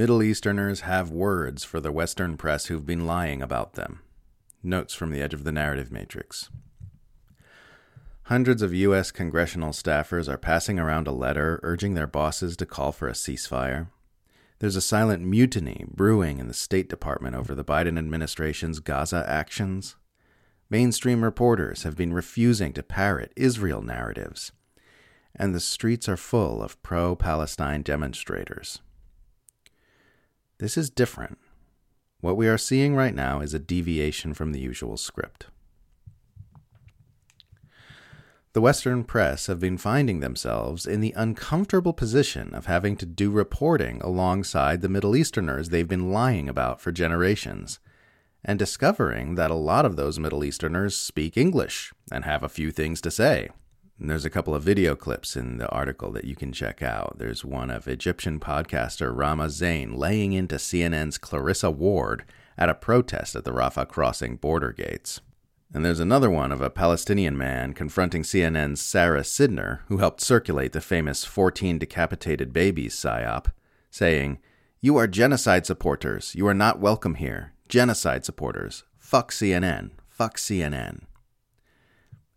Middle Easterners have words for the Western press who've been lying about them. Notes from the edge of the narrative matrix. Hundreds of U.S. congressional staffers are passing around a letter urging their bosses to call for a ceasefire. There's a silent mutiny brewing in the State Department over the Biden administration's Gaza actions. Mainstream reporters have been refusing to parrot Israel narratives, and the streets are full of pro Palestine demonstrators. This is different. What we are seeing right now is a deviation from the usual script. The Western press have been finding themselves in the uncomfortable position of having to do reporting alongside the Middle Easterners they've been lying about for generations, and discovering that a lot of those Middle Easterners speak English and have a few things to say. And there's a couple of video clips in the article that you can check out. There's one of Egyptian podcaster Rahma Zein laying into CNN's Clarissa Ward at a protest at the Rafah crossing border gates. And there's another one of a Palestinian man confronting CNN's Sarah Sidner, who helped circulate the famous 14 decapitated babies psyop, saying, You are genocide supporters. You are not welcome here. Genocide supporters. Fuck CNN. Fuck CNN.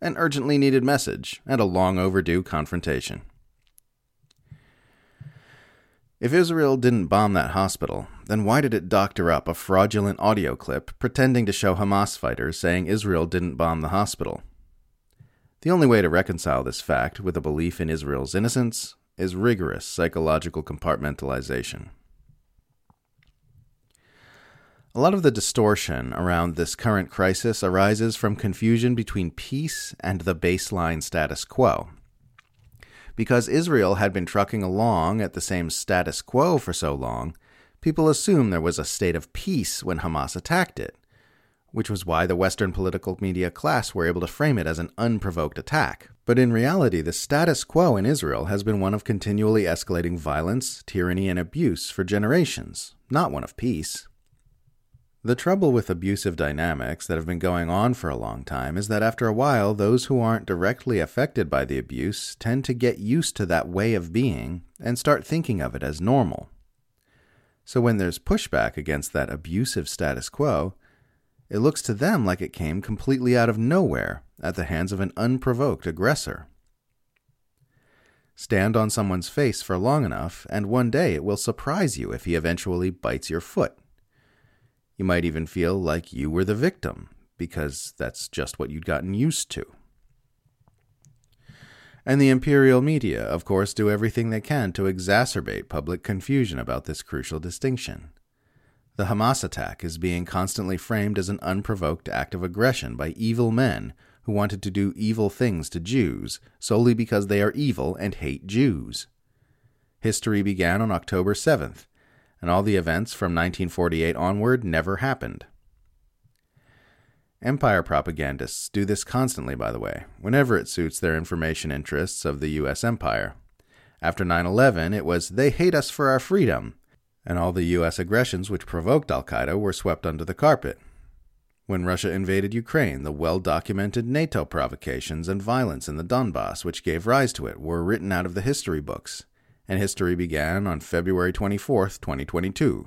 An urgently needed message and a long overdue confrontation. If Israel didn't bomb that hospital, then why did it doctor up a fraudulent audio clip pretending to show Hamas fighters saying Israel didn't bomb the hospital? The only way to reconcile this fact with a belief in Israel's innocence is rigorous psychological compartmentalization. A lot of the distortion around this current crisis arises from confusion between peace and the baseline status quo. Because Israel had been trucking along at the same status quo for so long, people assumed there was a state of peace when Hamas attacked it, which was why the Western political media class were able to frame it as an unprovoked attack. But in reality, the status quo in Israel has been one of continually escalating violence, tyranny, and abuse for generations, not one of peace. The trouble with abusive dynamics that have been going on for a long time is that after a while, those who aren't directly affected by the abuse tend to get used to that way of being and start thinking of it as normal. So when there's pushback against that abusive status quo, it looks to them like it came completely out of nowhere at the hands of an unprovoked aggressor. Stand on someone's face for long enough, and one day it will surprise you if he eventually bites your foot. You might even feel like you were the victim, because that's just what you'd gotten used to. And the imperial media, of course, do everything they can to exacerbate public confusion about this crucial distinction. The Hamas attack is being constantly framed as an unprovoked act of aggression by evil men who wanted to do evil things to Jews solely because they are evil and hate Jews. History began on October 7th and all the events from 1948 onward never happened. Empire propagandists do this constantly, by the way, whenever it suits their information interests of the U.S. empire. After 9 11, it was, they hate us for our freedom, and all the U.S. aggressions which provoked Al Qaeda were swept under the carpet. When Russia invaded Ukraine, the well documented NATO provocations and violence in the Donbass, which gave rise to it, were written out of the history books and history began on February 24, 2022.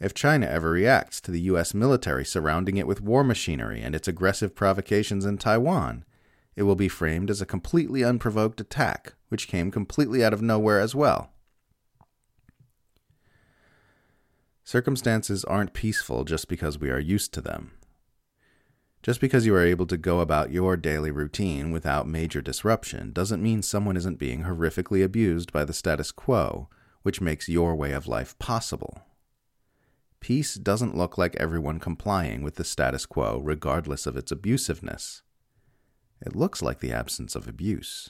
If China ever reacts to the U.S. military surrounding it with war machinery and its aggressive provocations in Taiwan, it will be framed as a completely unprovoked attack, which came completely out of nowhere as well. Circumstances aren't peaceful just because we are used to them. Just because you are able to go about your daily routine without major disruption doesn't mean someone isn't being horrifically abused by the status quo, which makes your way of life possible. Peace doesn't look like everyone complying with the status quo regardless of its abusiveness. It looks like the absence of abuse.